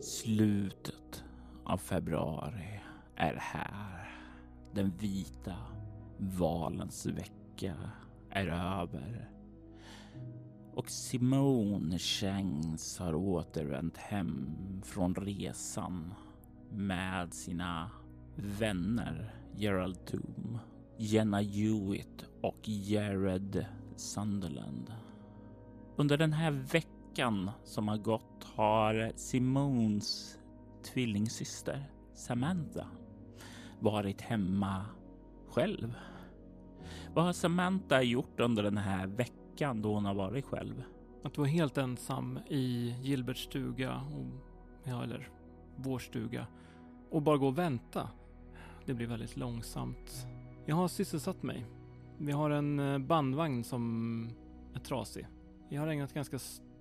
Slutet av februari är här. Den vita valens vecka är över. Och Simone Changs har återvänt hem från resan med sina vänner Gerald Toom, Jenna Hewitt och Jared Sunderland. Under den här veckan veckan som har gått har Simons tvillingsyster Samantha varit hemma själv. Vad har Samantha gjort under den här veckan då hon har varit själv? Att vara helt ensam i Gilberts stuga, och, ja, eller vår stuga, och bara gå och vänta. Det blir väldigt långsamt. Jag har sysselsatt mig. Vi har en eh, bandvagn som är trasig. Jag har ägnat ganska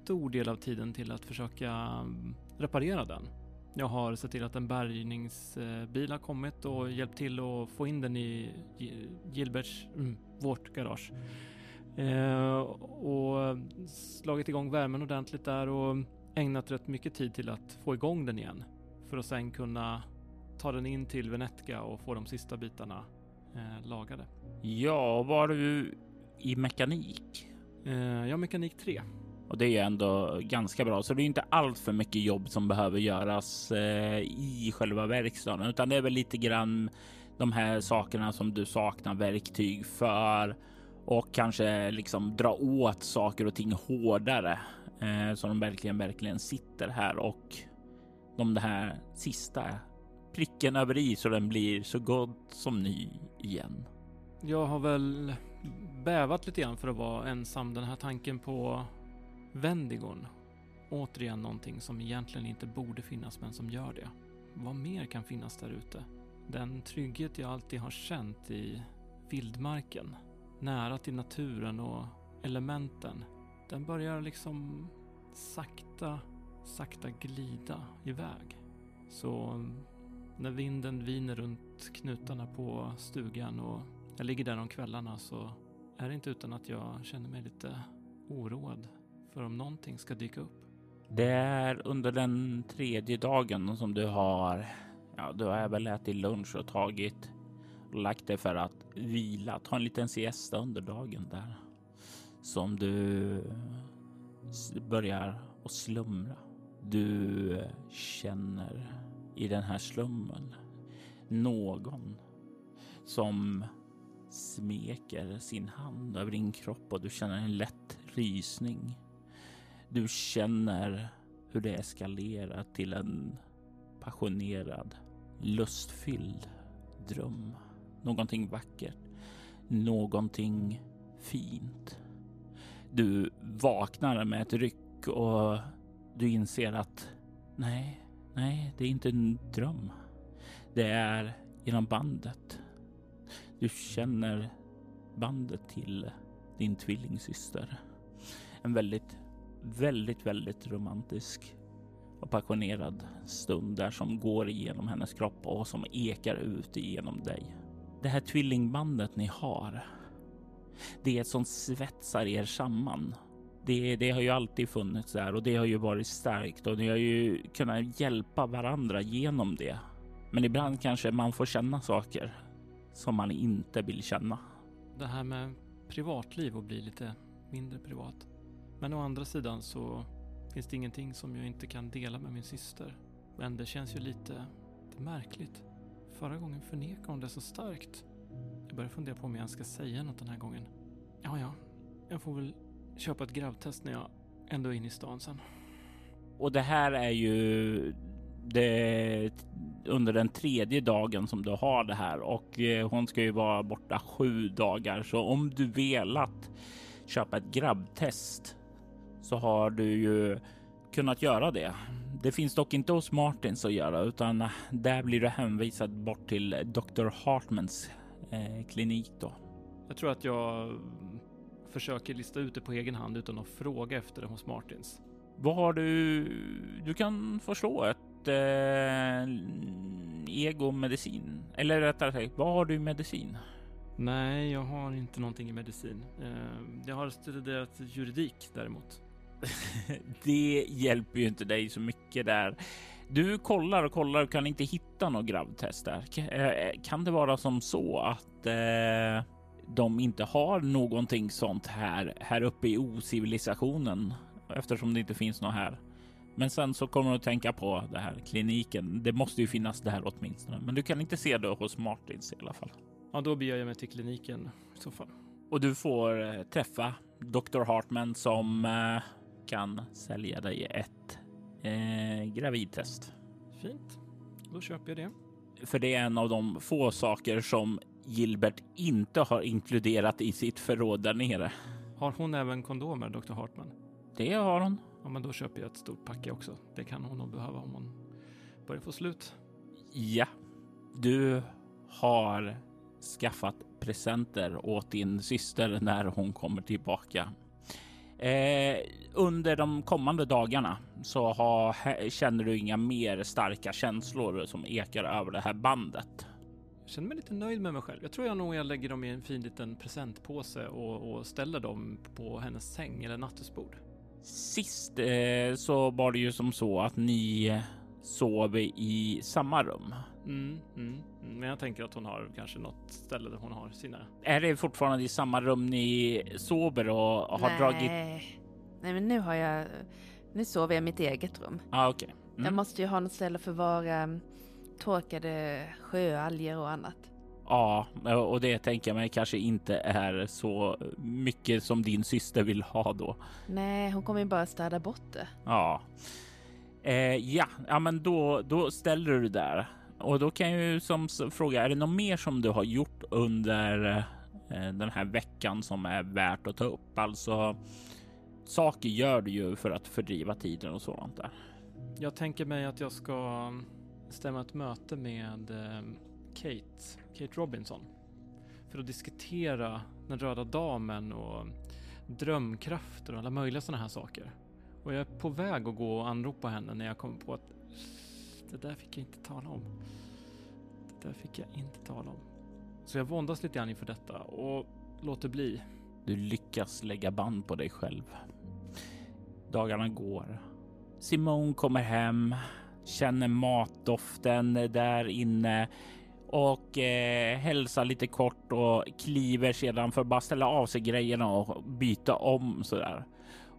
stor del av tiden till att försöka mm, reparera den. Jag har sett till att en bärgningsbil har kommit och hjälpt till att få in den i Gi- Gilberts, mm, vårt garage. Eh, och slagit igång värmen ordentligt där och ägnat rätt mycket tid till att få igång den igen. För att sen kunna ta den in till Venetka och få de sista bitarna eh, lagade. Ja, var du i mekanik? Eh, jag har mekanik 3. Och det är ju ändå ganska bra, så det är inte allt för mycket jobb som behöver göras eh, i själva verkstaden, utan det är väl lite grann de här sakerna som du saknar verktyg för och kanske liksom dra åt saker och ting hårdare eh, så de verkligen, verkligen sitter här och de det här sista pricken över i så den blir så gott som ny igen. Jag har väl bävat lite grann för att vara ensam. Den här tanken på Vendigon. Återigen någonting som egentligen inte borde finnas men som gör det. Vad mer kan finnas där ute? Den trygghet jag alltid har känt i vildmarken. Nära till naturen och elementen. Den börjar liksom sakta, sakta glida iväg. Så när vinden viner runt knutarna på stugan och jag ligger där om kvällarna så är det inte utan att jag känner mig lite oroad för om någonting ska dyka upp. Det är under den tredje dagen som du har, ja, du har väl ätit lunch och tagit och lagt dig för att vila, ta en liten siesta under dagen där som du börjar att slumra. Du känner i den här slummen någon som smeker sin hand över din kropp och du känner en lätt rysning. Du känner hur det eskalerar till en passionerad, lustfylld dröm. Någonting vackert, någonting fint. Du vaknar med ett ryck och du inser att nej, nej, det är inte en dröm. Det är genom bandet. Du känner bandet till din tvillingsyster. En väldigt, väldigt, väldigt romantisk och passionerad stund där som går igenom hennes kropp och som ekar ut igenom dig. Det här tvillingbandet ni har, det är ett som svetsar er samman. Det, det har ju alltid funnits där och det har ju varit starkt och ni har ju kunnat hjälpa varandra genom det. Men ibland kanske man får känna saker som man inte vill känna. Det här med privatliv och bli lite mindre privat. Men å andra sidan så finns det ingenting som jag inte kan dela med min syster. Men det känns ju lite, lite märkligt. Förra gången förnekade hon det så starkt. Jag börjar fundera på om jag ens ska säga något den här gången. Ja, ja. Jag får väl köpa ett gravtest när jag ändå är inne i stan sen. Och det här är ju det under den tredje dagen som du har det här och eh, hon ska ju vara borta sju dagar. Så om du velat köpa ett grabbtest så har du ju kunnat göra det. Det finns dock inte hos Martins att göra utan där blir du hänvisad bort till Dr. Hartmans eh, klinik då. Jag tror att jag försöker lista ut det på egen hand utan att fråga efter det hos Martins. Vad har du? Du kan förstå ett eh, egomedicin eller rättare sagt, vad har du i medicin? Nej, jag har inte någonting i medicin. Eh, jag har studerat juridik däremot. det hjälper ju inte dig så mycket där. Du kollar och kollar och kan inte hitta något gravtest där. Eh, kan det vara som så att eh, de inte har någonting sånt här här uppe i ocivilisationen eftersom det inte finns något här. Men sen så kommer du att tänka på det här kliniken. Det måste ju finnas där åtminstone, men du kan inte se det hos Martins i alla fall. Ja, då beger jag mig till kliniken i så fall. Och du får eh, träffa Dr. Hartman som eh, kan sälja dig ett eh, gravidtest. Fint, då köper jag det. För det är en av de få saker som Gilbert inte har inkluderat i sitt förråd där nere. Har hon även kondomer, Dr. Hartman? Det har hon. Ja, men då köper jag ett stort packe också. Det kan hon nog behöva om hon börjar få slut. Ja, du har skaffat presenter åt din syster när hon kommer tillbaka. Eh, under de kommande dagarna så har, känner du inga mer starka känslor som ekar över det här bandet. Jag känner mig lite nöjd med mig själv. Jag tror jag nog jag lägger dem i en fin liten presentpåse och, och ställer dem på hennes säng eller nattduksbord. Sist eh, så var det ju som så att ni sov i samma rum. Mm, mm, mm, Men jag tänker att hon har kanske något ställe där hon har sina. Är det fortfarande i samma rum ni sover och har Nej. dragit? Nej, men nu har jag... Nu sover jag i mitt eget rum. Ah. Okay. Jag Mm. måste ju ha något ställe att förvara mm, torkade sjöalger och annat. Ja, och det tänker jag mig kanske inte är så mycket som din syster vill ha då. Nej, hon kommer ju bara städa bort det. Ja, eh, ja, ja, men då, då ställer du där och då kan jag ju som fråga, är det något mer som du har gjort under eh, den här veckan som är värt att ta upp? Alltså saker gör du ju för att fördriva tiden och sådant där. Jag tänker mig att jag ska mm, stämma ett möte med eh, Kate, Kate Robinson. För att diskutera den röda damen och drömkrafter och alla möjliga sådana här saker. Och jag är på väg att gå och anropa henne när jag kommer på att det där fick jag inte tala om. Det där fick jag inte tala om. Så jag våndas lite grann inför detta och låter bli. Du lyckas lägga band på dig själv. Dagarna går. Simon kommer hem, känner matdoften där inne och eh, hälsar lite kort och kliver sedan för att bara ställa av sig grejerna och byta om sådär.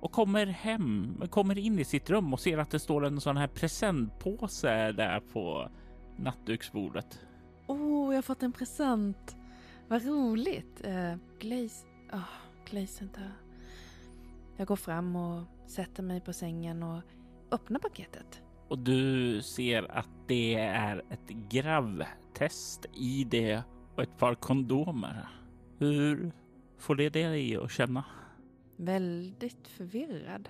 Och kommer hem, kommer in i sitt rum och ser att det står en sån här presentpåse där på nattduksbordet. Oh, jag har fått en present. Vad roligt. Uh, glaze... Oh, glaze inte. Jag går fram och sätter mig på sängen och öppnar paketet. Och du ser att det är ett gravtest i det och ett par kondomer. Hur får det dig att känna? Väldigt förvirrad.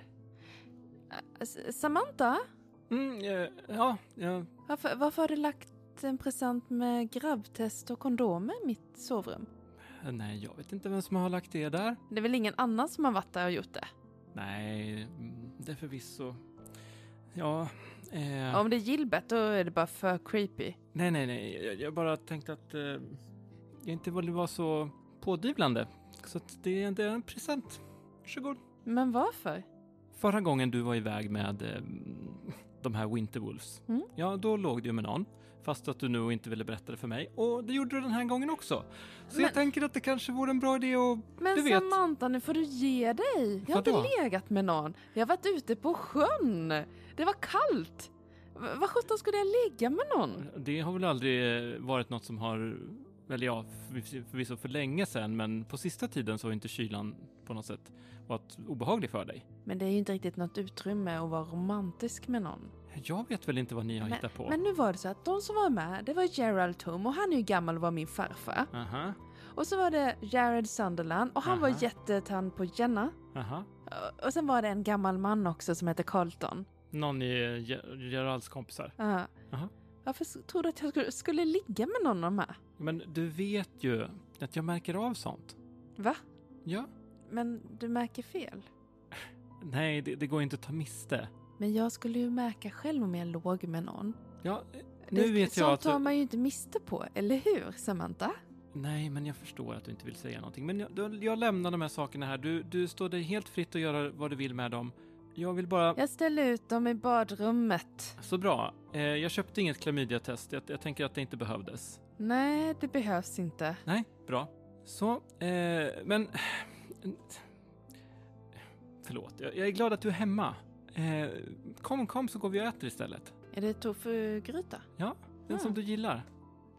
Eh, Samantha, Mm, eh, ja, ja, varför, varför har du lagt en present med grabbtest och kondomer i mitt sovrum? nej, jag vet inte vem som har lagt det där. Det är väl ingen annan som har varit där och gjort det? Nej, mm, det är förvisso. Ja, eh, Om det är Gilbert då är det bara för creepy. nej, nej, nej. Jag, jag bara tänkte att eh, jag inte ville vara så pådyvlande. Så det, det är en present. Varsågod. Men varför? Förra gången du var iväg med eh, de här Winterwolves, Mm. ja, då låg du med någon. Fast att du nu inte ville berätta det för mig. Och det gjorde du den här gången också. Så Men- jag tänker att det kanske vore en bra idé att... Men Du vet. Samantha, nu får du ge dig. Jag har inte legat med någon. Jag har varit ute på sjön. Det var kallt. Vad sjutton skulle jag ligga med någon? Det har väl aldrig eh, varit något som har Eller ja, förvisso- för länge sedan, men på sista tiden så har inte kylan på något sätt varit obehaglig för dig. Men det är ju inte riktigt något utrymme att vara romantisk med någon. Jag vet väl inte vad ni har hittat på? Men nu var det så att de som var med, det var Gerald Tom och han är ju gammal och var min farfar. Aha, Och så var det Jared Sunderland och han Aha. var jättetant på Jenna. aha. Och sen var det en gammal man också som heter Carlton. Någon i Ge- Geralds kompisar. Ja. Varför tror du att jag skulle, skulle ligga med någon av de här? Men du vet ju att jag märker av sånt. Va? Ja. Men du märker fel. Nej, det, det går inte att ta miste. Men jag skulle ju märka själv om jag låg med någon. Ja, nu det, vet jag sånt att... tar man ju inte miste på, eller hur Samantha? Nej, men jag förstår att du inte vill säga någonting. Men jag, jag lämnar de här sakerna här. Du, du står dig helt fritt att göra vad du vill med dem. Jag vill bara... Jag ställer ut dem i badrummet. Så bra. Eh, jag köpte inget klamydiatest. Jag, jag tänker att det inte behövdes. Nej, det behövs inte. Nej, bra. Så, eh, men... Förlåt, jag, jag är glad att du är hemma. Eh, kom, kom så går vi och äter istället. Är det tofugryta? Ja, den Ah. som du gillar.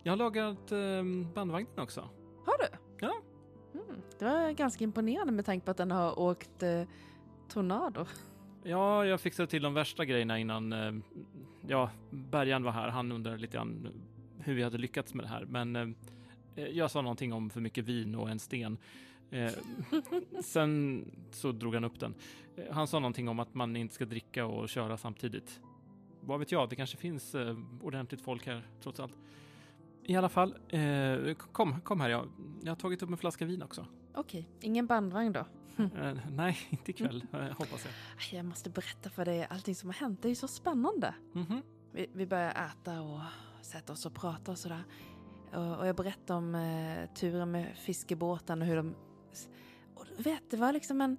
Jag har lagat eh, bandvagnen också. Har du? Ja. Mm. Det var ganska imponerande med tanke på att den har åkt eh, tornado. Ja, jag fixade till de värsta grejerna innan, eh, ja, Bergan var här. Han undrade lite grann hur vi hade lyckats med det här. Men eh, jag sa någonting om för mycket vin och en sten. Eh, sen så drog han upp den. Eh, han sa någonting om att man inte ska dricka och köra samtidigt. Vad vet jag, det kanske finns eh, ordentligt folk här trots allt. I alla fall, eh, kom, kom här. Jag, jag har tagit upp en flaska vin också. Okej, ingen bandvagn då. Eh, nej, inte ikväll, eh, hoppas jag. Jag måste berätta för dig allting som har hänt. Det är ju så spännande. Mhm. Vi, vi börjar äta och sätta oss och prata och sådär. Och, och jag berättade om eh, turen med fiskebåten och hur de... Och du vet, det var liksom en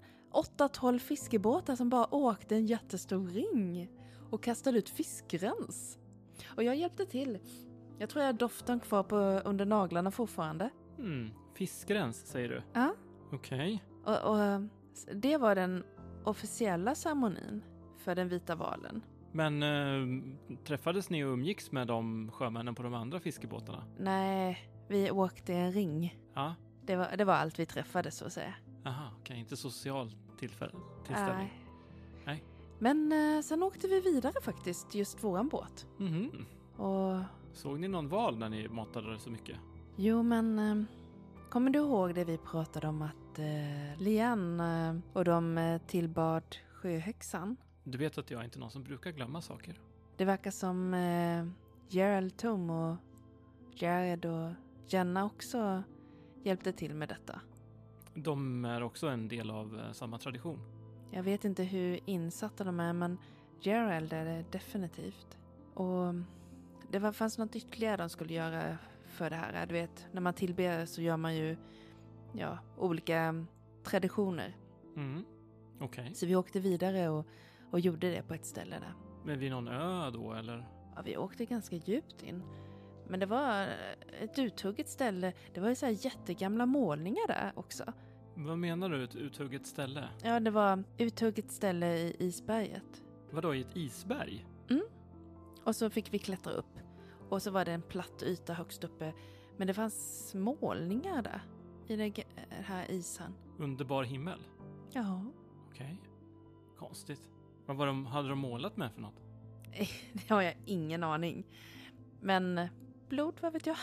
8-12 fiskebåtar som bara åkte en jättestor ring och kastade ut fiskrens. Och jag hjälpte till. Jag tror jag har doften kvar på, under naglarna fortfarande. Mm, fiskrens säger du? Ja. Okej. Och, och eh, det var den officiella ceremonin för den vita valen. Men eh, träffades ni och umgicks med de sjömännen på de andra fiskebåtarna? Nej, vi åkte en ring. Ja. Det var, det var allt vi träffades så att säga. Aha, okej. Inte social tillfälle, tillställning. Nej. Men eh, sen åkte vi vidare faktiskt, just våran båt. Mhm. Och Såg ni någon val när ni matade så mycket? jo men, eh, kommer du ihåg det vi pratade om att Lian och de tillbad sjöhäxan? Du vet att jag är inte någon som brukar glömma saker. Det verkar som eh, Gerald Tom och Jared och Jenna också hjälpte till med detta. De är också en del av eh, samma tradition. Jag vet inte hur insatta de är men Gerald är det definitivt. Och det var, fanns något ytterligare de skulle göra för det här. Du vet, när man tillber så gör man ju ja, olika traditioner. Mm. Okej. Så vi åkte vidare och, och gjorde det på ett ställe där. Men vid någon ö då eller? Ja, vi åkte ganska djupt in. Men det var ett uthugget ställe. Det var ju så här jättegamla målningar där också. Vad menar du, ett uthugget ställe? Ja, det var uthugget ställe i isberget. Vadå, i ett isberg? Och så fick vi klättra upp. Och så var det en platt yta högst uppe. Men det fanns målningar där. I den här isen. Underbar himmel? Ja. Okej. Konstigt. Vad var de, hade de målat med för något? Det har jag ingen aning. Men eh, blod, vad vet jag?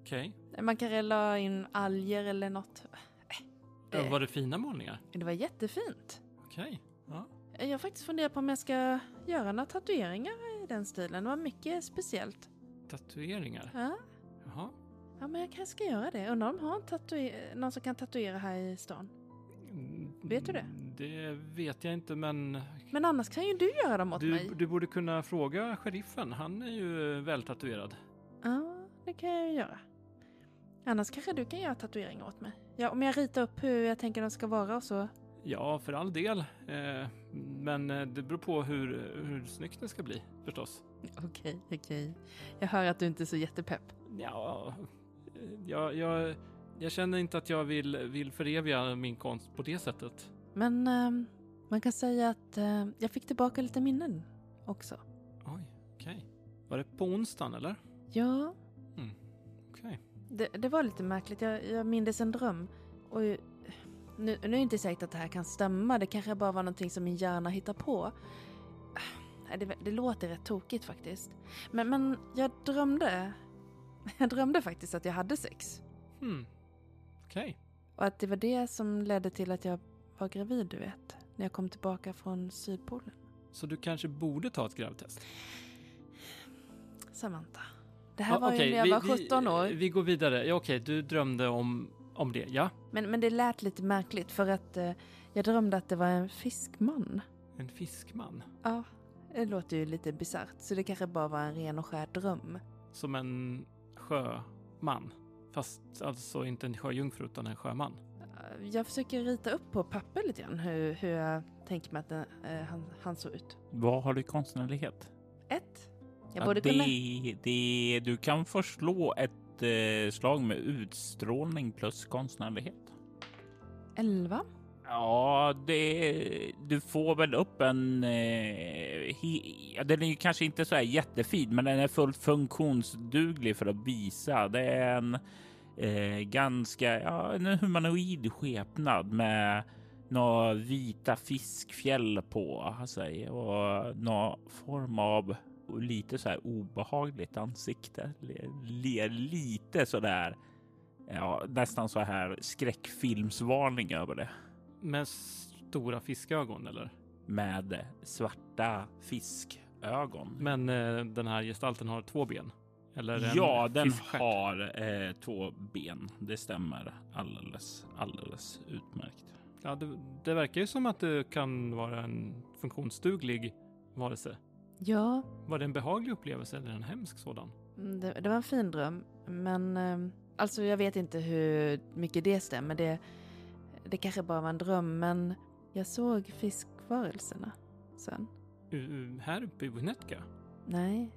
Okej. Man kanske la in alger eller något. Ja, Det- Var det fina målningar? Det var jättefint. Okej. Ja. Jag har faktiskt funderat på om jag ska göra några tatueringar i den stilen. Det var mycket speciellt. Tatueringar? Ja, Jaha. ja men jag kanske ska göra det. Undrar om de har en någon som kan tatuera här i stan. Mm, Vet du det? Det vet jag inte, men Men annars kan ju du göra dem åt du, mig. du borde kunna fråga sheriffen. Han är ju vältatuerad. Ja, det kan jag ju göra. Annars kanske du kan göra tatueringar åt mig. Ja, om jag ritar upp hur jag tänker de ska vara och så. Ja, för all del. Eh, men eh, det beror på hur, hur snyggt det ska bli, förstås. Okej, okej. Jag hör att du inte är så jättepepp. Ja, jag, jag, jag känner inte att jag vill, vill föreviga min konst på det sättet. Men ehm, man kan säga att eh, jag fick tillbaka lite minnen också. Oj, okej. Var det på onsdagen, eller? Ja, Okej. Det, det var lite märkligt. Jag, jag mindes en dröm. Och nu, nu är det inte säkert att det här kan stämma. Det kanske bara var någonting som min hjärna hittar på. Nej, Det, det låter rätt tokigt faktiskt. Men, men jag drömde. Jag drömde faktiskt att jag hade sex. Hmm. Okej. Och att det var det som ledde till att jag var gravid, du vet. När jag kom tillbaka från Sydpolen. Så du kanske borde ta ett gravtest? Samantha. Det här Ja, var okej, ju när jag vi- var vi- 17 år. Vi går vidare. Ja, okej, du drömde om, om det, ja? Men, men det lät lite märkligt för att eh, jag drömde att det var en fiskman. En fiskman? Ja, det låter ju lite bisarrt. Så det kanske bara var en ren och skär dröm. Som en sjöman? Fast alltså inte en sjöjungfru utan en sjöman? Jag försöker rita upp på papper lite grann hur, hur jag tänker mig att den, eh, han, han såg ut. Vad har du i konstnärlighet? Ett. Jag Ja, borde det, kunna... det, du kan förslå ett eh, slag med utstrålning plus konstnärlighet. Elva. Ja, det, du får väl upp en... Eh, he, den är ju kanske inte så här jättefin, men den är fullt funktionsduglig för att visa. Det är en eh, ganska ja, en humanoid skepnad med några vita fiskfjäll på sig och någon form av lite så här obehagligt ansikte. Ler lite så där. Ja, nästan så här skräckfilmsvarning över det Med stora fiskögon eller? med svarta fiskögon. Men eh, den här gestalten har två ben? Eller Ja, den fiskstjärt? har eh, två ben. Det stämmer alldeles, alldeles utmärkt. Ja, det, det verkar ju som att det kan vara en funktionsduglig varelse. Ja, Var det en behaglig upplevelse eller en hemsk sådan? mm, det, det var en fin dröm. Men eh, alltså jag vet inte hur mycket det stämmer. Det, det kanske bara var en dröm. Men jag såg fiskvarelserna sen. U- u- här uppe i Winnetka? Nej,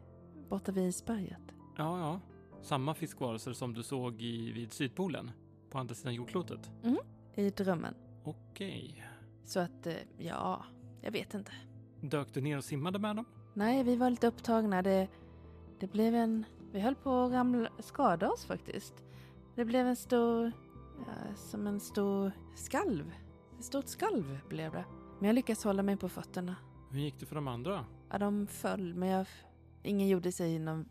borta vid isberget. Ja, ja. Samma fiskvarelser som du såg i, vid Sydpolen? På andra sidan jordklotet? I drömmen. Okej. Så att, eh, ja, jag vet inte. Dök du ner och simmade med dem? Nej, vi var lite upptagna. Det, det blev en... Vi höll på att ramla, skada oss faktiskt. Det blev en stor... Ja, som en stor skalv. Ett stort skalv blev det. Men jag lyckades hålla mig på fötterna. Hur gick det för de andra? Ja, de föll, men jag... Ingen gjorde sig någon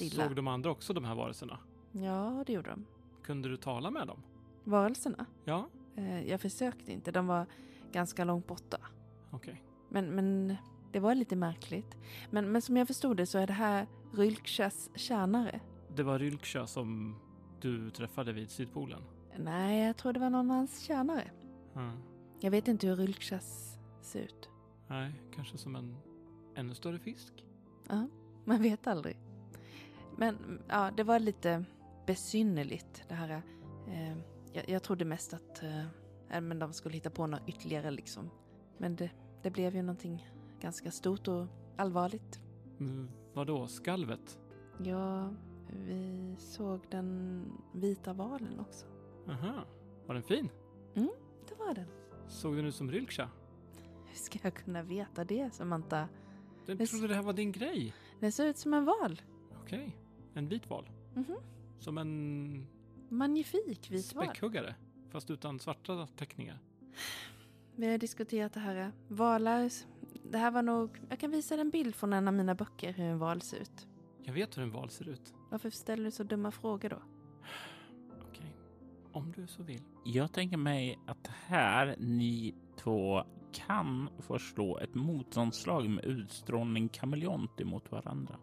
illa. Såg de andra också de här varelserna? Ja, det gjorde de. Kunde du tala med dem? Varelserna? Ja, Eh, jag försökte inte. De var ganska långt borta. okej. Men, men det var lite märkligt. Men, men som jag förstod det så är det här Rylkshas tjänare. Det var Rylksha som du träffade vid Sydpolen? Nej, jag tror det var någon av hans tjänare. Ja. Jag vet inte hur Rylkshas ser ut. Nej, kanske som en ännu större fisk? Ja, man vet aldrig. Men ja, det var lite besynnerligt det här. Eh, jag, jag trodde mest att eh, men de skulle hitta på något ytterligare liksom. Men det, det blev ju någonting ganska stort och allvarligt. Mm, vadå, skalvet? Ja, vi såg den vita valen också. Aha, var den fin? Det var den. Såg den ut som Rylksha? Hur ska jag kunna veta det, Samantha? Jag trodde det här var din grej. Den ser ut som en val. Okej, en vit val. Mhm. Som en Magnifik vit val. späckhuggare, fast utan svarta teckningar. Vi har diskuterat det här. Valar, det här var nog... Jag kan visa dig en bild från en av mina böcker hur en val ser ut. Jag vet hur en val ser ut. Varför ställer du så dumma frågor då? Okej, om du så vill. Jag tänker mig att här ni två kan förslå ett motståndsslag med utstrålning kameleont emot varandra.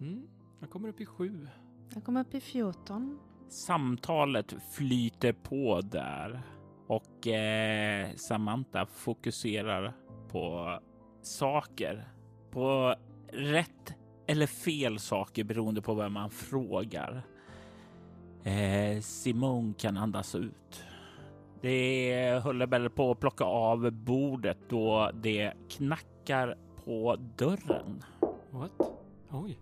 Mm, jag kommer upp i sju. Jag kom upp i 14. Samtalet flyter på där och eh, Samantha fokuserar på saker. På rätt eller fel saker beroende på vem man frågar. Eh, Simone kan andas ut. Det håller väl på att plocka av bordet då det knackar på dörren. What? Oj.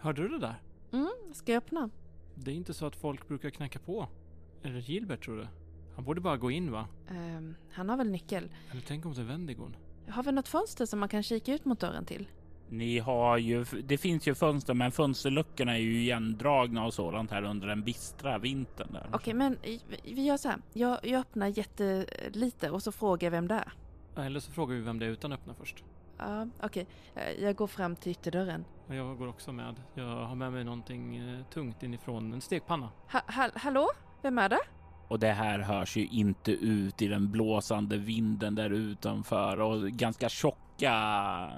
Hörde du det där? Mm, ska jag öppna? Det är inte så att folk brukar knacka på. Är det Gilbert tror du? Han borde bara gå in va? Ehm, han har väl nyckel. Eller tänk om det är Wendigon? Har vi något fönster som man kan kika ut mot dörren till? Ni har ju, det finns ju fönster men fönsterluckorna är ju igendragna och sådant här under den bistra vintern. Där. Okej, men i- vi gör så här. Jag, jag öppnar jättelite och så frågar jag vem det är. Eller så frågar vi vem det är utan att öppna först. Ja, okej. Eh, Jag går fram till ytterdörren. Jag går också med. Jag har med mig någonting eh, tungt inifrån. En stekpanna. Ha, ha, hallå? Vem är det? Och det här hörs ju inte ut i den blåsande vinden där utanför och ganska tjocka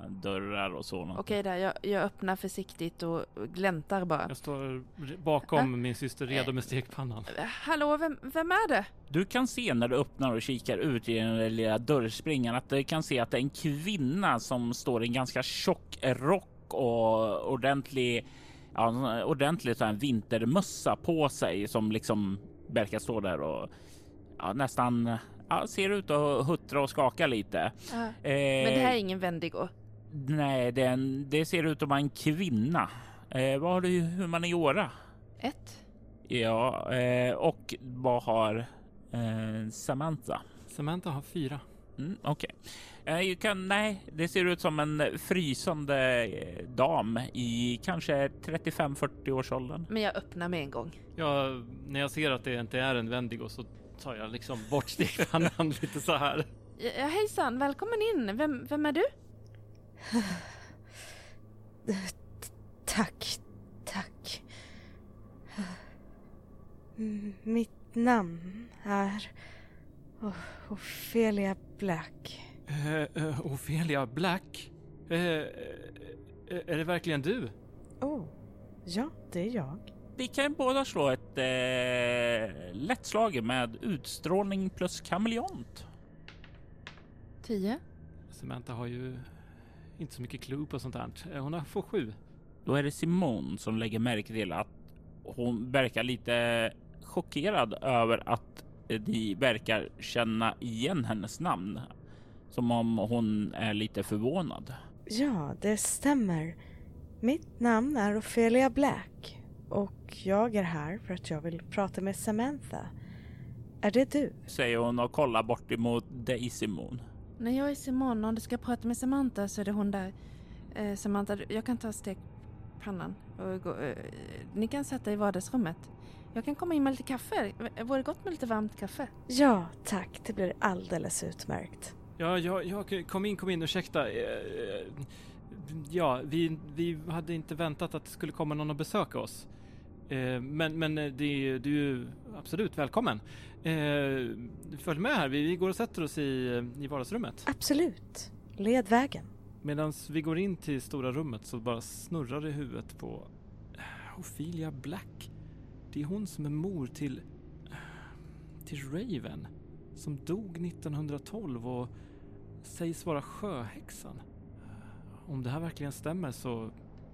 dörrar och sådant. Okej där, jag, jag öppnar försiktigt och gläntar bara. Jag står bakom min syster redo med stekpannan. Eh, Hallå, vem, vem är det? Du kan se när du öppnar och kikar ut i den där lilla dörrspringan att du kan se att det är en kvinna som står i en ganska tjock rock och ordentlig, ja, ordentlig sån här vintermössa på sig som liksom verkar stå där och ja, nästan ja, ser ut att huttra och skaka lite. Ja, Eh, men det här är ingen Wendigo. Nej, det, en, det ser ut att vara en kvinna. Eh, vad har du humaniora? Ett. Ja, eh, och vad har eh, Samantha? Samantha har fyra. Mm, Okej. Eh, kan, nej, det ser ut som en frysande eh, dam i kanske 35-40 års åldern. Men jag öppnar med en gång. Jag, när jag ser att det inte är en Wendigo så tar jag liksom bort stekpannan lite så här. Ja, hejsan, välkommen in. Vem, vem är du? Tack, tack. Mitt namn är Ophelia Black. Eh, eh, Ophelia Black? Eh, eh, är det verkligen du? Oh, ja, det är jag. Vi kan båda slå ett eh, lätt slag med utstrålning plus kameleont. Tio. Samantha har ju inte så mycket clue på sånt här. Eh, Hon har får sju. Då är det Simon som lägger märke till att hon verkar lite chockerad över att ni verkar känna igen hennes namn. Som om hon är lite förvånad. Ja, det stämmer. Mitt namn är Ophelia Black och jag är här för att jag vill prata med Samantha. Är det du? Säger hon och kollar bort emot dig Simon. När jag är Simon och om du ska prata med Samantha så är det hon där. Eh, Samantha, jag kan ta stekpannan och gå, eh, ni kan sätta i vardagsrummet. Jag kan komma in med lite kaffe. Vore det gott med lite varmt kaffe? Ja, tack. Det blir alldeles utmärkt. Ja, ja, ja, kom in, kom in, ursäkta. Eh, eh, Ja, vi, vi hade inte väntat att det skulle komma någon och besöka oss. Eh, Men, men det, du är absolut välkommen. Följ med här, vi, vi går och sätter oss i, i vardagsrummet. Absolut. Led vägen. Medan vi går in till stora rummet så bara snurrar det i huvudet på Ophelia Black. Det är hon som är mor till, till Raven. Som dog 1912 och sägs vara sjöhäxan. Om det här verkligen stämmer så är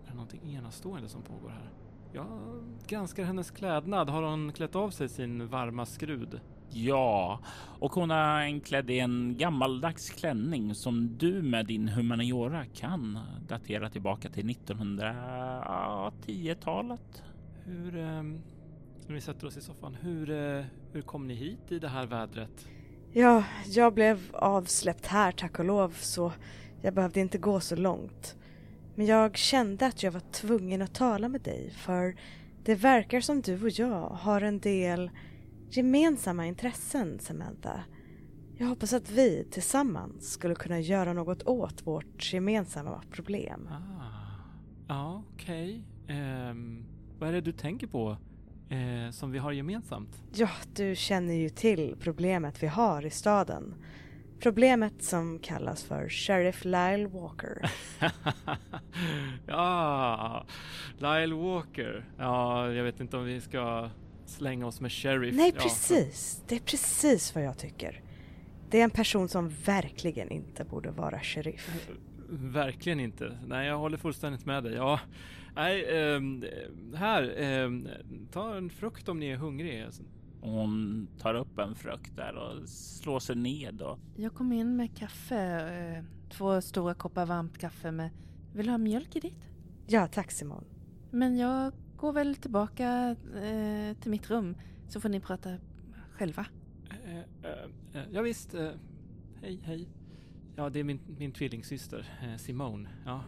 det någonting enastående som pågår här. Jag granskar hennes klädnad. Har hon klätt av sig sin varma skrud? Ja, och hon är enklädd i en gammaldags klänning som du med din humaniora kan datera tillbaka till 1910-talet. Hur... När vi sätter oss i soffan, hur, eh, hur kom ni hit i det här vädret? Ja, jag blev avsläppt här tack och lov så jag behövde inte gå så långt. Men jag kände att jag var tvungen att tala med dig för det verkar som du och jag har en del gemensamma intressen, Samantha. Jag hoppas att vi tillsammans skulle kunna göra något åt vårt gemensamma problem. Ah, ja, okej. Ehm, vad är det du tänker på eh, som vi har gemensamt? Ja, du känner ju till problemet vi har i staden. Problemet som kallas för Sheriff Lyle Walker. ja, Lyle Walker. Ja, jag vet inte om vi ska slänga oss med Sheriff. Nej, Ja, precis. Det är precis vad jag tycker. Det är en person som verkligen inte borde vara sheriff. Verkligen inte. Nej, jag håller fullständigt med dig. Ja, nej, ehm, här, ehm, ta en frukt om ni är hungrig. Hon tar upp en frukt där och slår sig ned och Jag kom in med kaffe. eh, Två stora koppar varmt kaffe med... Vill du ha mjölk i ditt? Ja, tack Simon. Men jag går väl tillbaka eh, till mitt rum så får ni prata själva. Eh, eh, eh, ja, visst. Eh, hej, hej. Ja, det är min, min tvillingsyster, eh, Simone. Ja.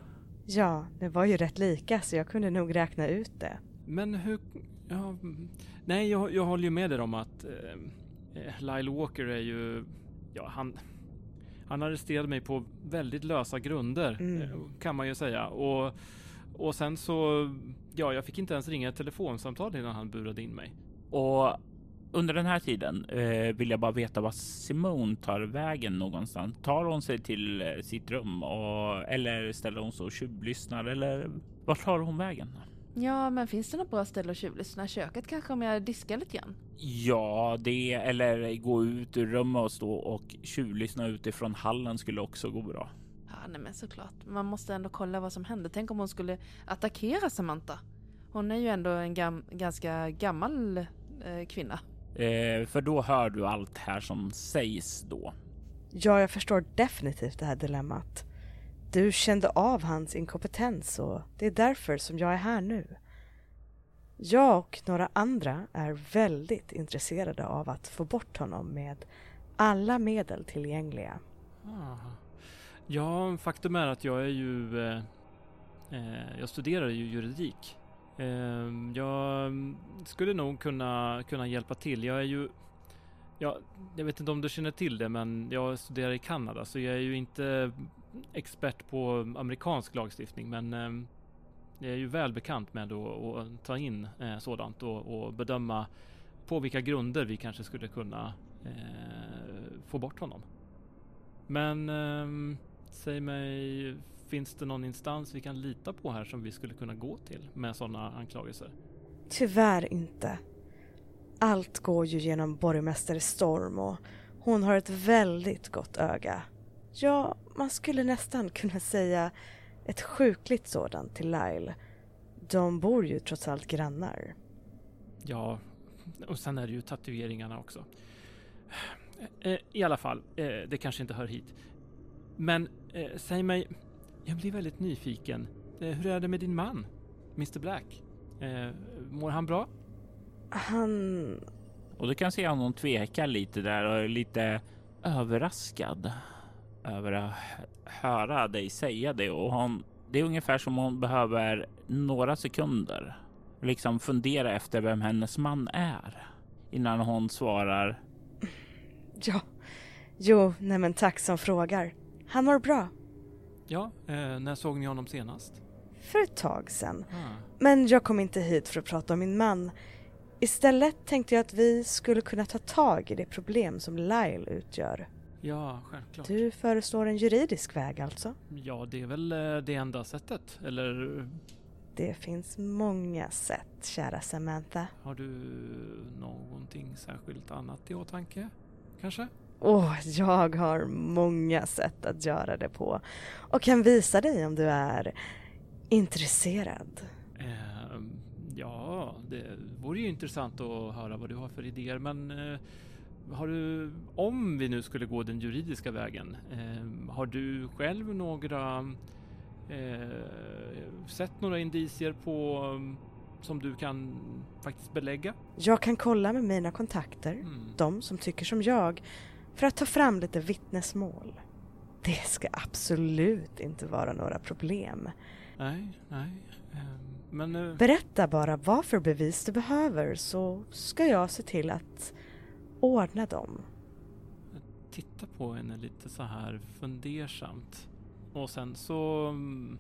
Ja, det var ju rätt lika så jag kunde nog räkna ut det. Men hur... Ja, nej, jag, jag håller ju med dig om att eh, eh, Lyle Walker är ju... Ja, han... Han arresterade mig på väldigt lösa grunder, Mm. eh, kan man ju säga. Och, och sen så... Ja, jag fick inte ens ringa ett telefonsamtal innan han burade in mig. Och under den här tiden eh, vill jag bara veta vad Simone tar vägen någonstans. Tar hon sig till eh, sitt rum och, eller ställer hon sig och tjuvlyssnar eller vart tar hon vägen? Ja, men finns det något bra ställe att tjuvlyssna? Köket kanske om jag diskar lite grann? Ja, det eller gå ut ur rummet och stå och tjuvlyssna utifrån hallen skulle också gå bra. Ja, nej men såklart. Man måste ändå kolla vad som händer. Tänk om hon skulle attackera Samantha. Hon är ju ändå en gam ganska gammal eh, kvinna. Eh, för då hör du allt här som sägs då. Ja, jag förstår definitivt det här dilemmat. Du kände av hans inkompetens och det är därför som jag är här nu. Jag och några andra är väldigt intresserade av att få bort honom med alla medel tillgängliga. Ah. Ja, faktum är att jag är ju... Eh, eh, jag studerar ju juridik. Ehm, jag skulle nog kunna, kunna hjälpa till. Jag är ju... Ja, jag vet inte om du känner till det, men jag studerar i Kanada, så jag är ju inte expert på amerikansk lagstiftning, men ehm, jag är ju väl bekant med att, att ta in eh, sådant och, och bedöma på vilka grunder vi kanske skulle kunna eh, få bort honom. Men ehm, säg mig, finns det någon instans vi kan lita på här som vi skulle kunna gå till med sådana anklagelser? Tyvärr inte. Allt går ju genom borgmästare Storm och hon har ett väldigt gott öga. Ja, man skulle nästan kunna säga ett sjukligt sådant till Lyle. De bor ju trots allt grannar. Ja, och sen är det ju tatueringarna också. Eh, I alla fall, eh, det kanske inte hör hit. Men eh, säg mig, jag blir väldigt nyfiken. Eh, hur är det med din man, Mr Black? Eh, mår han bra? Han... Och du kan se honom tveka lite där och är lite överraskad över att höra dig säga det och hon, det är ungefär som hon behöver några sekunder liksom fundera efter vem hennes man är innan hon svarar. Ja. Jo, nej men tack som frågar. Han mår bra. Ja, eh, när såg ni honom senast? För ett tag sedan. Ah. Men jag kom inte hit för att prata om min man. Istället tänkte jag att vi skulle kunna ta tag i det problem som Lyle utgör. Ja, självklart. Du föreslår en juridisk väg alltså? Ja, det är väl eh, det enda sättet. Eller Det finns många sätt, kära Samantha. har du någonting särskilt annat i åtanke? Kanske? Åh, jag har många sätt att göra det på och kan visa dig om du är intresserad. Eh, ja, det vore ju intressant att höra vad du har för idéer, men eh, har du, om vi nu skulle gå den juridiska vägen, eh, har du själv några eh, sett några indicier på um, som du kan faktiskt belägga? Jag kan kolla med mina kontakter, Mm. de som tycker som jag, för att ta fram lite vittnesmål. Det ska absolut inte vara några problem. Nej, nej. Eh, men eh, Berätta bara vad för bevis du behöver så ska jag se till att ordna dem. titta på henne lite så här fundersamt. Och sen så mm,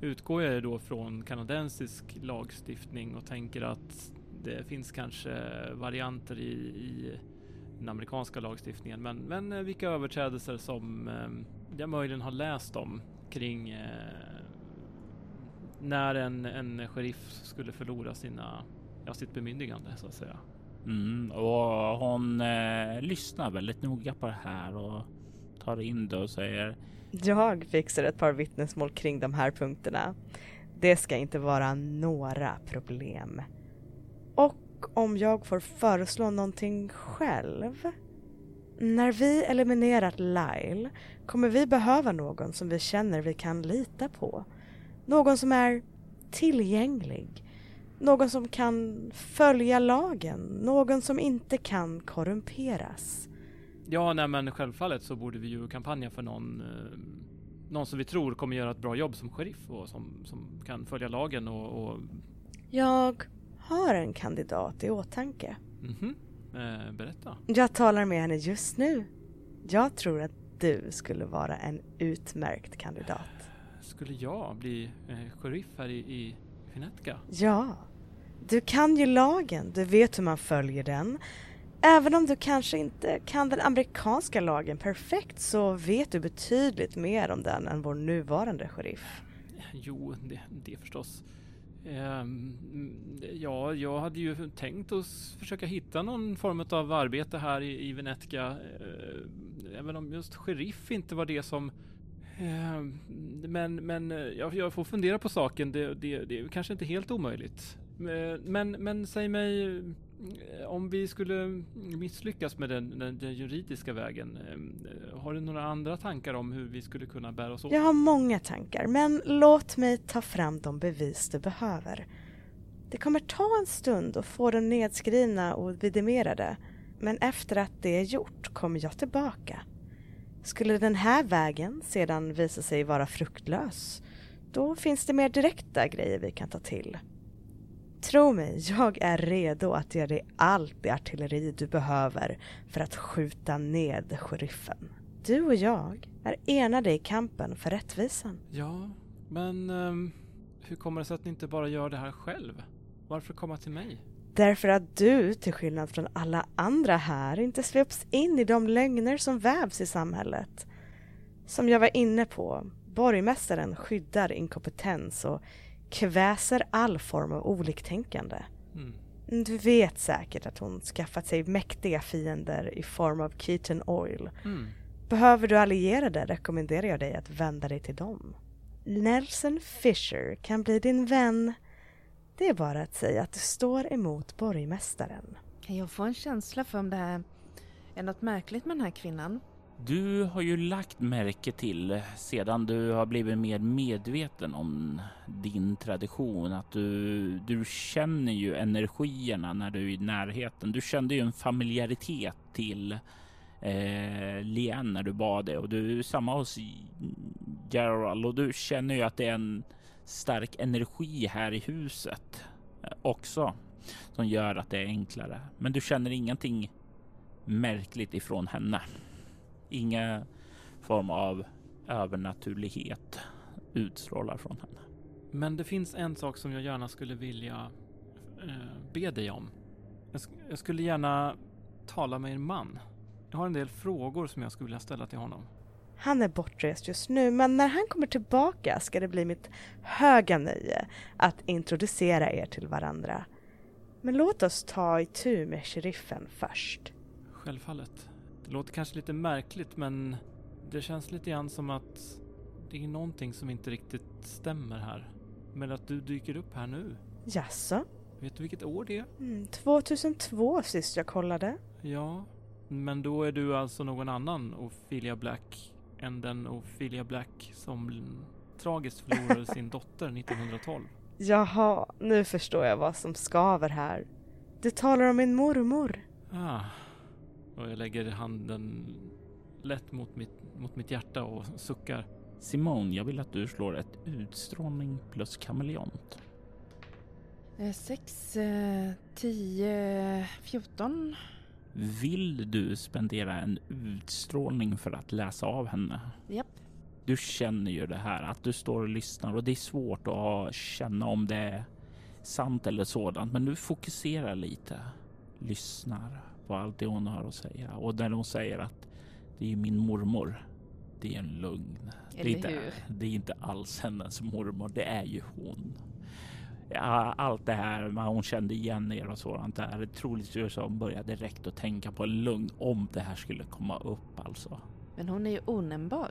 utgår jag då från kanadensisk lagstiftning och tänker att det finns kanske varianter i, i den amerikanska lagstiftningen. Men, men eh, vilka överträdelser som eh, jag möjligen har läst om kring eh, när en, en sheriff skulle förlora sina, ja, sitt bemyndigande så att säga. Mm, och hon eh, lyssnar väldigt noga på det här och tar in det och säger Jag fixar ett par vittnesmål kring de här punkterna. Det ska inte vara några problem. Och om jag får föreslå någonting själv? När vi eliminerat Lyle kommer vi behöva någon som vi känner vi kan lita på. Någon som är tillgänglig. Någon som kan följa lagen. Någon som inte kan korrumperas. Ja, nej men självfallet så borde vi ju kampanja för någon, eh, någon som vi tror kommer göra ett bra jobb som sheriff och som, som kan följa lagen och... och Jag har en kandidat i åtanke. mhm. Eh, berätta. Jag talar med henne just nu. Jag tror att du skulle vara en utmärkt kandidat. Skulle jag bli eh, sheriff här i, i Finetka? Ja, du kan ju lagen, du vet hur man följer den. Även om du kanske inte kan den amerikanska lagen perfekt så vet du betydligt mer om den än vår nuvarande sheriff. Jo, det, det förstås. Ehm, ja, jag hade ju tänkt att försöka hitta någon form av arbete här i, i Venetka. Ehm, även om just sheriff inte var det som... Ehm, men men eh, jag, jag får fundera på saken. Det, det, det är kanske inte helt omöjligt. Men, men säg mig, Eh, om vi skulle misslyckas med den, den, den juridiska vägen, eh, har du några andra tankar om hur vi skulle kunna bära oss åt? Jag har många tankar, men låt mig ta fram de bevis du behöver. Det kommer ta en stund att få dem nedskrivna och vidimerade, men efter att det är gjort kommer jag tillbaka. Skulle den här vägen sedan visa sig vara fruktlös, då finns det mer direkta grejer vi kan ta till. Tro mig, jag är redo att ge dig allt det artilleri du behöver för att skjuta ned sheriffen. Du och jag är enade i kampen för rättvisan. Ja, men ehm, hur kommer det sig att ni inte bara gör det här själv? Varför komma till mig? Därför att du, till skillnad från alla andra här, inte sveps in i de lögner som vävs i samhället. Som jag var inne på, borgmästaren skyddar inkompetens och kväser all form av oliktänkande. Mm. Du vet säkert att hon skaffat sig mäktiga fiender i form av Keaton Oil. Mm. Behöver du allierade rekommenderar jag dig att vända dig till dem. Nelson Fisher kan bli din vän. Det är bara att säga att du står emot borgmästaren. Kan jag få en känsla för om det här är något märkligt med den här kvinnan? Du har ju lagt märke till sedan du har blivit mer medveten om din tradition att du, du känner ju energierna när du är i närheten. Du kände ju en familjaritet till eh, Lien när du bad det och du är samma hos Gerald och du känner ju att det är en stark energi här i huset eh, också som gör att det är enklare. Men du känner ingenting märkligt ifrån henne. Inga form av övernaturlighet utstrålar från henne. Men det finns en sak som jag gärna skulle vilja eh, be dig om. Jag, sk- jag skulle gärna tala med er man. Jag har en del frågor som jag skulle vilja ställa till honom. Han är bortrest just nu, men när han kommer tillbaka ska det bli mitt höga nöje att introducera er till varandra. Men låt oss ta itu med sheriffen först. Självfallet. Det låter kanske lite märkligt men det känns lite grann som att det är någonting som inte riktigt stämmer här. Med att du dyker upp här nu. Jaså? Vet du vilket år det är? Mm, 2002 sist jag kollade. Ja, men då är du alltså någon annan Ophelia Black än den Ophelia Black som tragiskt förlorade sin dotter 1912. Jaha, nu förstår jag vad som skaver här. Du talar om min mormor. Ah. Och jag lägger handen lätt mot mitt, mot mitt hjärta och suckar. Simone, jag vill att du slår ett utstrålning plus kameleont. Eh, Sex, eh, tio, fjorton. Vill du spendera en utstrålning för att läsa av henne? Japp. Du känner ju det här att du står och lyssnar och det är svårt att känna om det är sant eller sådant. Men du fokuserar lite, lyssnar på allt det hon har att säga och när hon säger att det är min mormor. Det är en lögn. Det är, inte, hur? det är inte alls hennes mormor. Det är ju hon. Allt det här, hon kände igen er och sådant där. Troligtvis så hon började direkt att tänka på en lögn om det här skulle komma upp alltså. Men hon är ju onämnbar.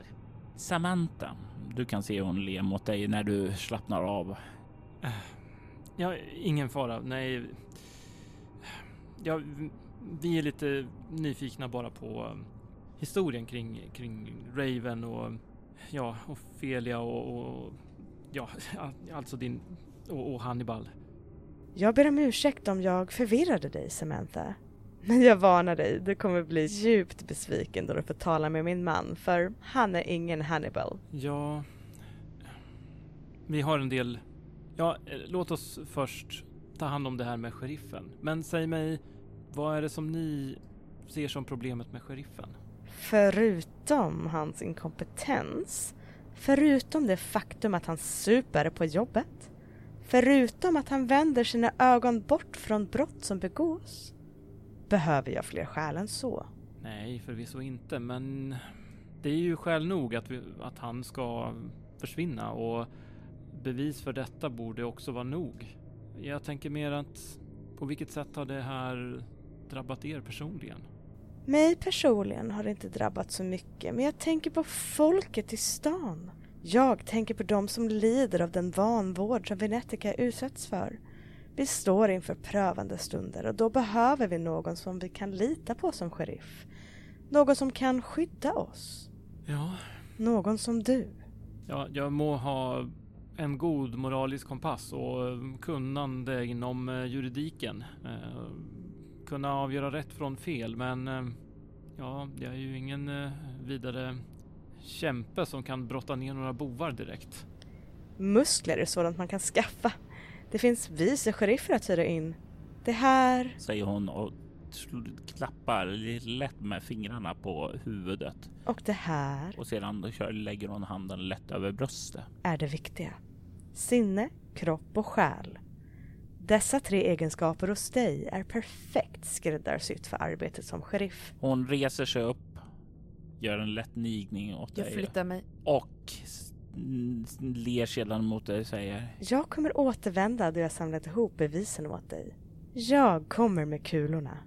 Samantha, du kan se hon ler mot dig när du slappnar av. Ja, ingen fara. Nej. Ja, vi är lite nyfikna bara på um, historien kring, kring Raven och ja, Ophelia och, och ja, alltså din och, och Hannibal. Jag ber om ursäkt om jag förvirrade dig, Samantha. Men jag varnar dig, du kommer bli djupt besviken då du får tala med min man, för han är ingen Hannibal. Ja... Vi har en del... Ja, eh, låt oss först ta hand om det här med sheriffen. Men säg mig, vad är det som ni ser som problemet med sheriffen? Förutom hans inkompetens, förutom det faktum att han super på jobbet, förutom att han vänder sina ögon bort från brott som begås, behöver jag fler skäl än så. Nej, förvisso inte, men det är ju skäl nog att, vi, att han ska försvinna och bevis för detta borde också vara nog. Jag tänker mer att på vilket sätt har det här drabbat er personligen? Mig personligen har det inte drabbat så mycket, men jag tänker på folket i stan. Jag tänker på de som lider av den vanvård som Venetica utsätts för. Vi står inför prövande stunder och då behöver vi någon som vi kan lita på som sheriff. Någon som kan skydda oss. Ja, Någon som du. ja jag må ha en god moralisk kompass och eh, kunnande inom eh, juridiken. Kunna avgöra rätt från fel, men eh, ja, jag är ju ingen eh, vidare kämpe som kan brotta ner några bovar direkt. Muskler är sådant man kan skaffa. Det finns vice sheriffer att hyra in. Det här... Säger hon och klappar lite lätt med fingrarna på huvudet. Och det här Och sedan lägger hon handen lätt över bröstet. är det viktiga. Sinne, kropp och själ. Dessa tre egenskaper hos dig är perfekt skräddarsytt för arbetet som sheriff. Hon reser sig upp, gör en lätt nigning åt Jag dig flyttar mig. och ler sedan mot dig och säger Jag kommer återvända då jag samlat ihop bevisen åt dig. Jag kommer med kulorna.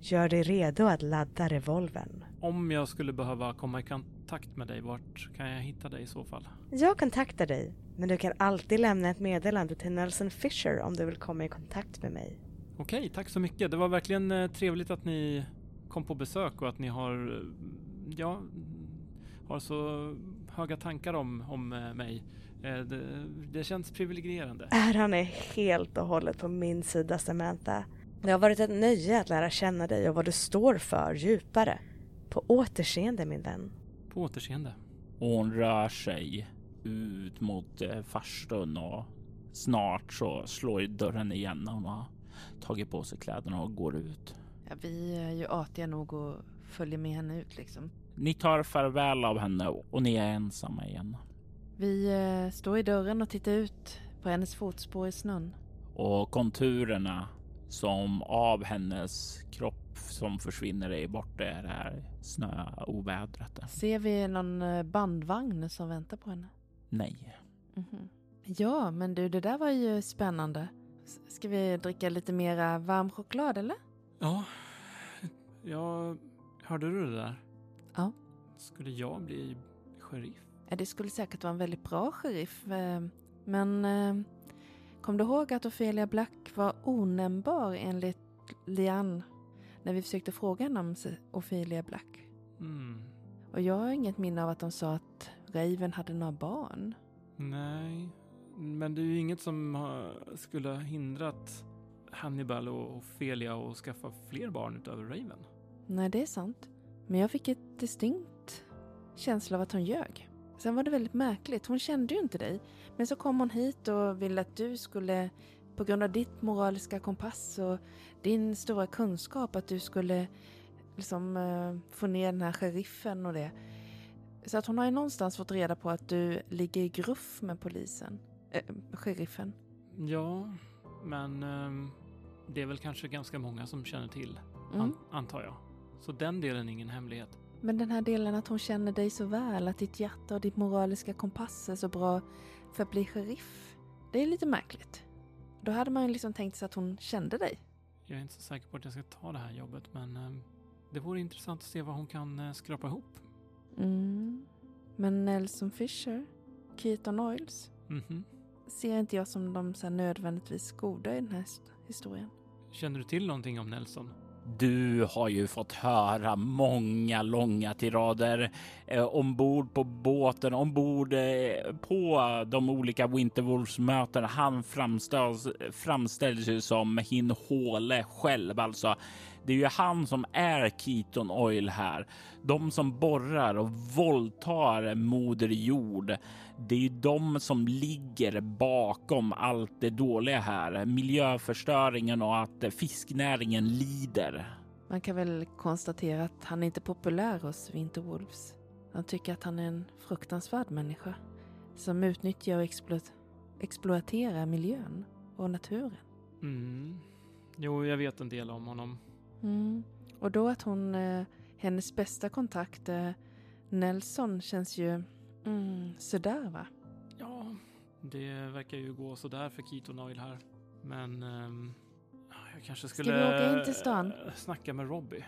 Gör dig redo att ladda revolvern. Om jag skulle behöva komma i kontakt med dig, vart kan jag hitta dig i så fall? Jag kontaktar dig, men du kan alltid lämna ett meddelande till Nelson Fisher om du vill komma i kontakt med mig. Okej, tack så mycket. Det var verkligen eh, trevligt att ni kom på besök och att ni har, eh, ja, har så höga tankar om, om eh, mig. Det, det känns privilegierande. Äran är helt och hållet på min sida, Samantha. Det har varit ett nöje att lära känna dig och vad du står för djupare. På återseende, min vän. På återseende. och hon rör sig ut mot eh, farstun och snart så slår dörren igen när hon har tagit på sig kläderna och går ut. Ja, vi är ju artiga nog och följer med henne ut liksom. Ni tar farväl av henne och ni är ensamma igen. Vi eh, står i dörren och tittar ut på hennes fotspår i snön. och konturerna som av hennes kropp som försvinner är borta är det här snöovädret. Ser vi någon eh, bandvagn som väntar på henne? Nej, Mhm. Ja, men du, det där var ju spännande. Ska vi dricka lite mera varm choklad eller? Ja, ja, hörde du det där? Ja. Skulle jag bli sheriff? Ja, det skulle säkert vara en väldigt bra sheriff. eh, Men eh, kom du ihåg att Ophelia Black var onämnbar enligt Lian när vi försökte fråga henne om Ophelia Black? Mm. Och jag har inget minne av att de sa att Raven hade några barn. Nej, men det är ju inget som skulle ha hindrat Hannibal och Ophelia att skaffa fler barn utöver Raven. Nej, det är sant. Men jag fick ett distinkt känsla av att hon ljög. Sen var det väldigt märkligt. Hon kände ju inte dig. Men så kom hon hit och ville att du skulle, på grund av ditt moraliska kompass och din stora kunskap, att du skulle liksom eh, få ner den här sheriffen och det. Så att hon har ju någonstans fått reda på att du ligger i gruff med polisen. Eh, sheriffen. Ja, men ehm, det är väl kanske ganska många som känner till, Mm. an- antar jag. Så den delen är ingen hemlighet. Men den här delen att hon känner dig så väl, att ditt hjärta och ditt moraliska kompass är så bra för att bli sheriff. Det är lite märkligt. Då hade man ju liksom tänkt sig att hon kände dig. Jag är inte så säker på att jag ska ta det här jobbet, men ehm, det vore intressant att se vad hon kan eh, skrapa ihop. Mm. Men Nelson Fisher, Keaton Oils, Mhm. ser inte jag som de så nödvändigtvis goda i den här hist- historien. Känner du till någonting om Nelson? Du har ju fått höra många långa tirader eh, ombord på båten, ombord eh, på de olika Winterwolves-mötena. Han framställs, framställs ju som Hin Håle själv, alltså det är ju han som är Keaton Oil här. De som borrar och våldtar Moder Jord. Det är ju de som ligger bakom allt det dåliga här. Miljöförstöringen och att fisknäringen lider. Man kan väl konstatera att han inte är populär hos Winterwolves. Han tycker att han är en fruktansvärd människa som utnyttjar och explo exploaterar miljön och naturen. Mm. Jo, jag vet en del om honom. Mm. Och då att hon, eh, hennes bästa kontakt, eh, Nelson, känns ju mm, sådär va? Ja, det verkar ju gå sådär för Keaton Oil här. Men ehm, jag kanske skulle vi åka in till stan? snacka med Robbie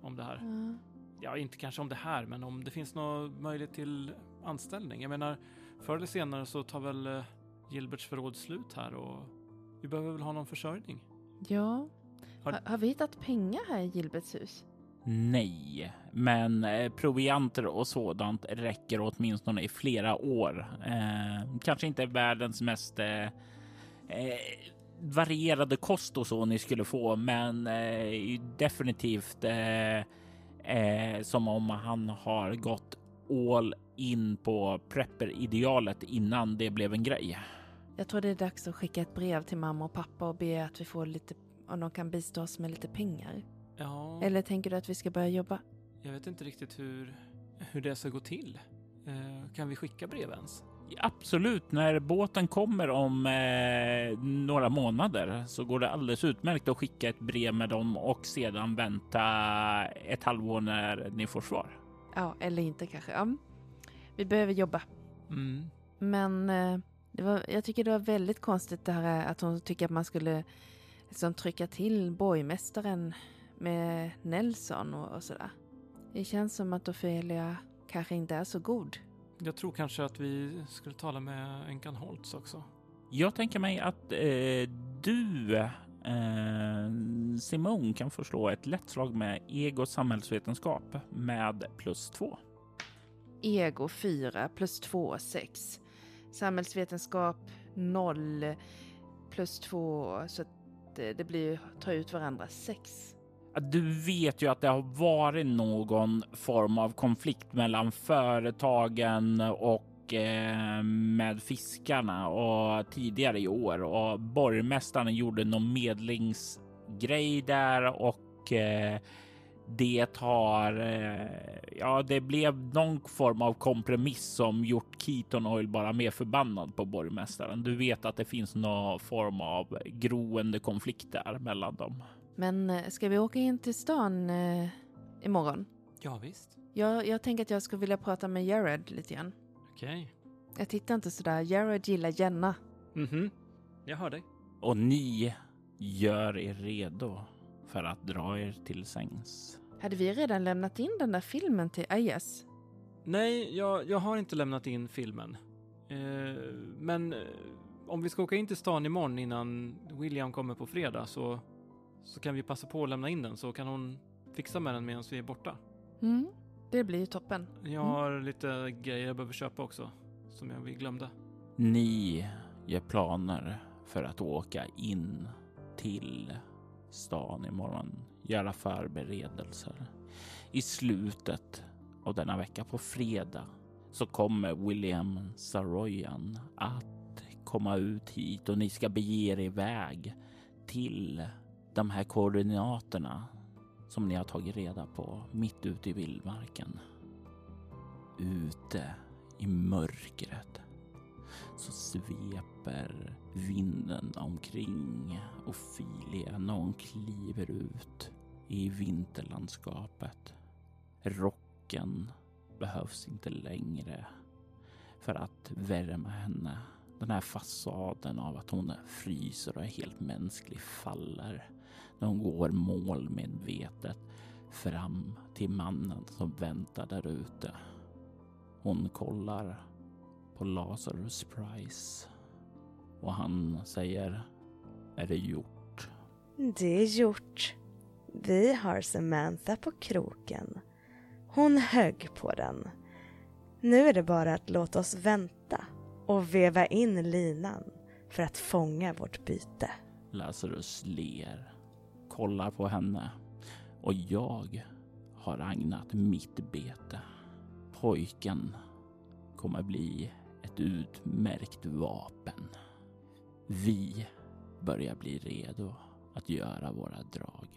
om det här. Ja. Ja, inte kanske om det här, men om det finns någon möjlighet till anställning. Jag menar, förr eller senare så tar väl eh, Gilberts förråd slut här och vi behöver väl ha någon försörjning. ja. Har- Har, har vi hittat pengar här i Gilberts hus? Nej, men eh, provianter och sådant räcker åtminstone i flera år. Eh, kanske inte världens mest eh, eh, varierade kost och så ni skulle få, men eh, definitivt eh, som om han har gått all in på prepper-idealet innan det blev en grej. Jag tror det är dags att skicka ett brev till mamma och pappa och be att vi får lite, om de kan bistå oss med lite pengar. Ja, Eller tänker du att vi ska börja jobba? jag vet inte riktigt hur, hur det ska gå till. Eh, kan vi skicka brev ens? Absolut, när båten kommer om eh, några månader så går det alldeles utmärkt att skicka ett brev med dem och sedan vänta ett halvår när ni får svar. Ja, eller inte kanske. Ja. Vi behöver jobba. Mm. Men eh, det var, jag tycker det var väldigt konstigt det här att hon tycker att man skulle liksom trycka till borgmästaren med Nelson och, och sådär. Det känns som att Ofelia kanske inte är så god. Jag tror kanske att vi skulle tala med Enkan Holtz också. Jag tänker mig att eh, du, eh, Simon, kan få slå ett lätt slag med ego samhällsvetenskap med plus två. Ego 4 plus 2 6. Samhällsvetenskap 0 plus 2 så att eh, det, blir ta ut varandra sex. Du vet ju att det har varit någon form av konflikt mellan företagen och eh, med fiskarna och tidigare i år och borgmästaren gjorde någon medlingsgrej där och eh, det har, eh, ja, det blev någon form av kompromiss som gjort Keaton Oil bara mer förbannad på borgmästaren. Du vet att det finns någon form av groende konflikt där mellan dem. Men eh, ska vi åka in till stan eh, imorgon? Ja, visst. Jag, jag tänker att jag skulle vilja prata med Jared lite grann. Okej. Jag tittar inte sådär. Jared gillar Jenna. Mhm. Jag hör dig. Och ni gör er redo för att dra er till sängs. Hade vi redan lämnat in den där filmen till Ayas? Nej, jag, jag har inte lämnat in filmen. Eh, men eh, om vi ska åka in till stan imorgon innan William kommer på fredag så, så kan vi passa på att lämna in den så kan hon fixa med den medan vi är borta. Mm, det blir ju toppen. Jag har lite grejer jag behöver köpa också som jag glömde. Ni gör planer för att åka in till stan imorgon. Göra förberedelser. I slutet av denna vecka på fredag så kommer William Saroyan att komma ut hit och ni ska bege er iväg till de här koordinaterna som ni har tagit reda på mitt ute i vildmarken. Ute i mörkret så sveper vinden omkring Ofilia när hon kliver ut i vinterlandskapet. Rocken behövs inte längre för att värma henne. Den här fasaden av att hon fryser och är helt mänsklig faller när hon går målmedvetet fram till mannen som väntar där ute. Hon kollar på Lazarus Price och han säger är det gjort? Det är gjort. Vi har Samantha på kroken. Hon högg på den. Nu är det bara att låta oss vänta och veva in linan för att fånga vårt byte. Lazarus ler, kollar på henne och jag har agnat mitt bete. Pojken kommer bli ett utmärkt vapen. Vi börjar bli redo att göra våra drag.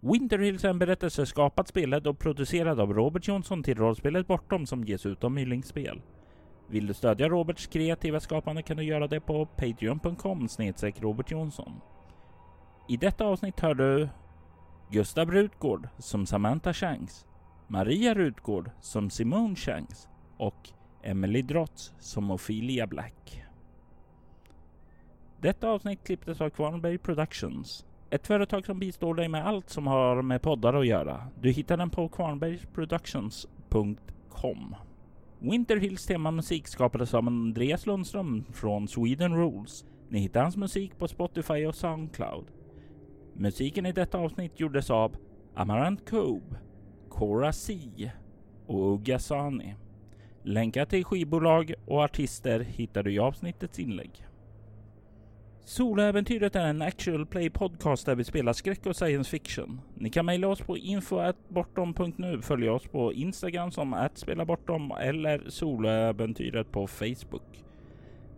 Winter Hills är en berättelse skapad, spelad och producerad av Robert Jonsson till rollspelet Bortom som ges ut av Mylingsspel. Vill du stödja Roberts kreativa skapande kan du göra det på patreon.com snedstreck Robert Jonsson. I detta avsnitt hör du Gustav Rutgård som Samantha Shanks, Maria Rutgård som Simone Shanks och Emily Drotz som Ophelia Black. Detta avsnitt klipptes av Kvarnberg Productions. Ett företag som bistår dig med allt som har med poddar att göra. Du hittar den på kvarnbergsproductions.com. Winter Hills temamusik skapades av Andreas Lundström från Sweden Rules. Ni hittar hans musik på Spotify och Soundcloud. Musiken i detta avsnitt gjordes av Amarant Cove, Cora C och Ugga Sani. Länkar till skivbolag och artister hittar du i avsnittets inlägg. Soloäventyret är en actual play podcast där vi spelar skräck och science fiction. Ni kan mejla oss på info.bortom.nu, följa oss på Instagram som att spela bortom eller soloäventyret på Facebook.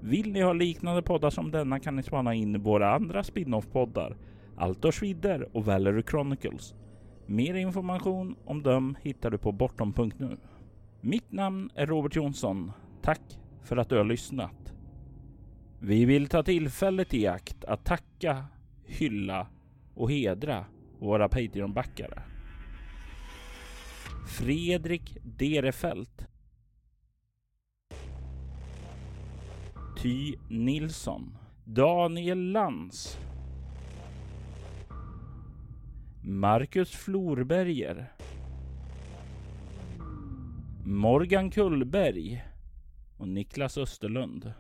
Vill ni ha liknande poddar som denna kan ni spana in våra andra spin-off-poddar Altors Vidder och Valery Chronicles. Mer information om dem hittar du på bortom.nu. Mitt namn är Robert Jonsson. Tack för att du har lyssnat. Vi vill ta tillfället i akt att tacka, hylla och hedra våra Patreon-backare. Fredrik Derefelt. Ty Nilsson. Daniel Lantz. Marcus Florberger. Morgan Kullberg. Och Niklas Österlund.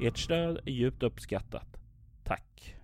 Ert stöd är djupt uppskattat. Tack!